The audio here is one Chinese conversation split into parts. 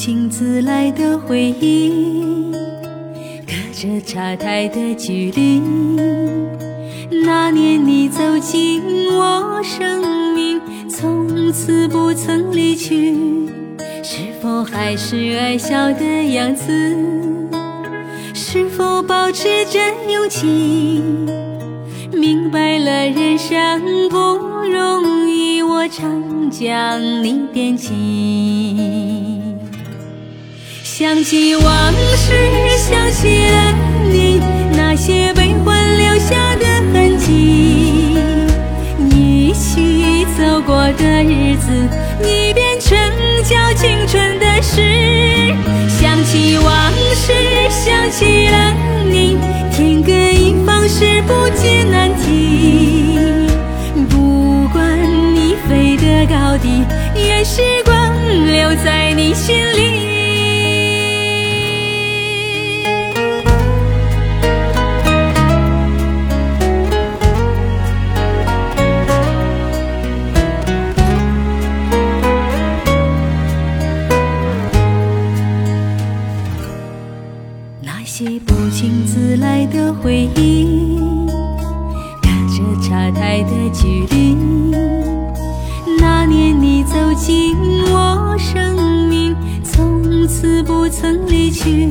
请自来的回忆，隔着茶台的距离。那年你走进我生命，从此不曾离去，是否还是爱笑的样子？是否保持着勇气？明白了人生不容易，我常将你惦记。想起往事，想起了你，那些悲欢留下的痕迹。一起走过的日子，已变成叫青春的事。想起往事，想起了你，天各一方，是不解难题。不管你飞得高低，愿时光留在你心里。些不请自来的回忆，隔着茶台的距离。那年你走进我生命，从此不曾离去，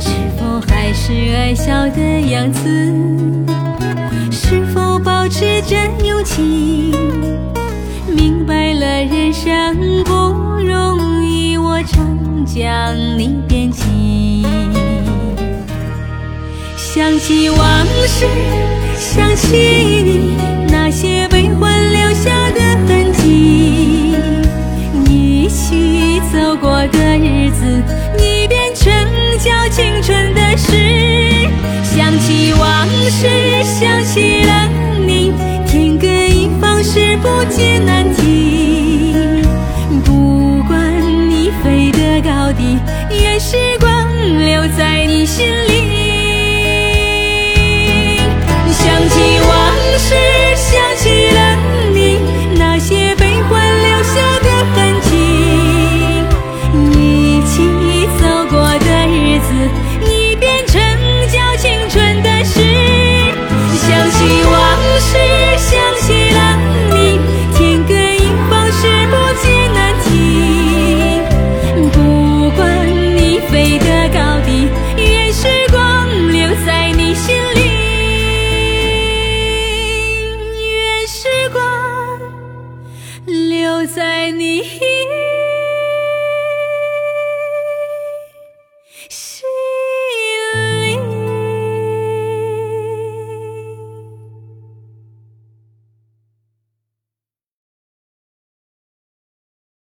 是否还是爱笑的样子？是否保持着勇气？明白了人生不容易，我常将你惦记。想起往事，想起你那些悲欢留下的痕迹。一起走过的日子，已变成叫青春的事。想起往事，想起了你，天各一方，是不解难题。不管你飞得高低，愿时光留在你心里。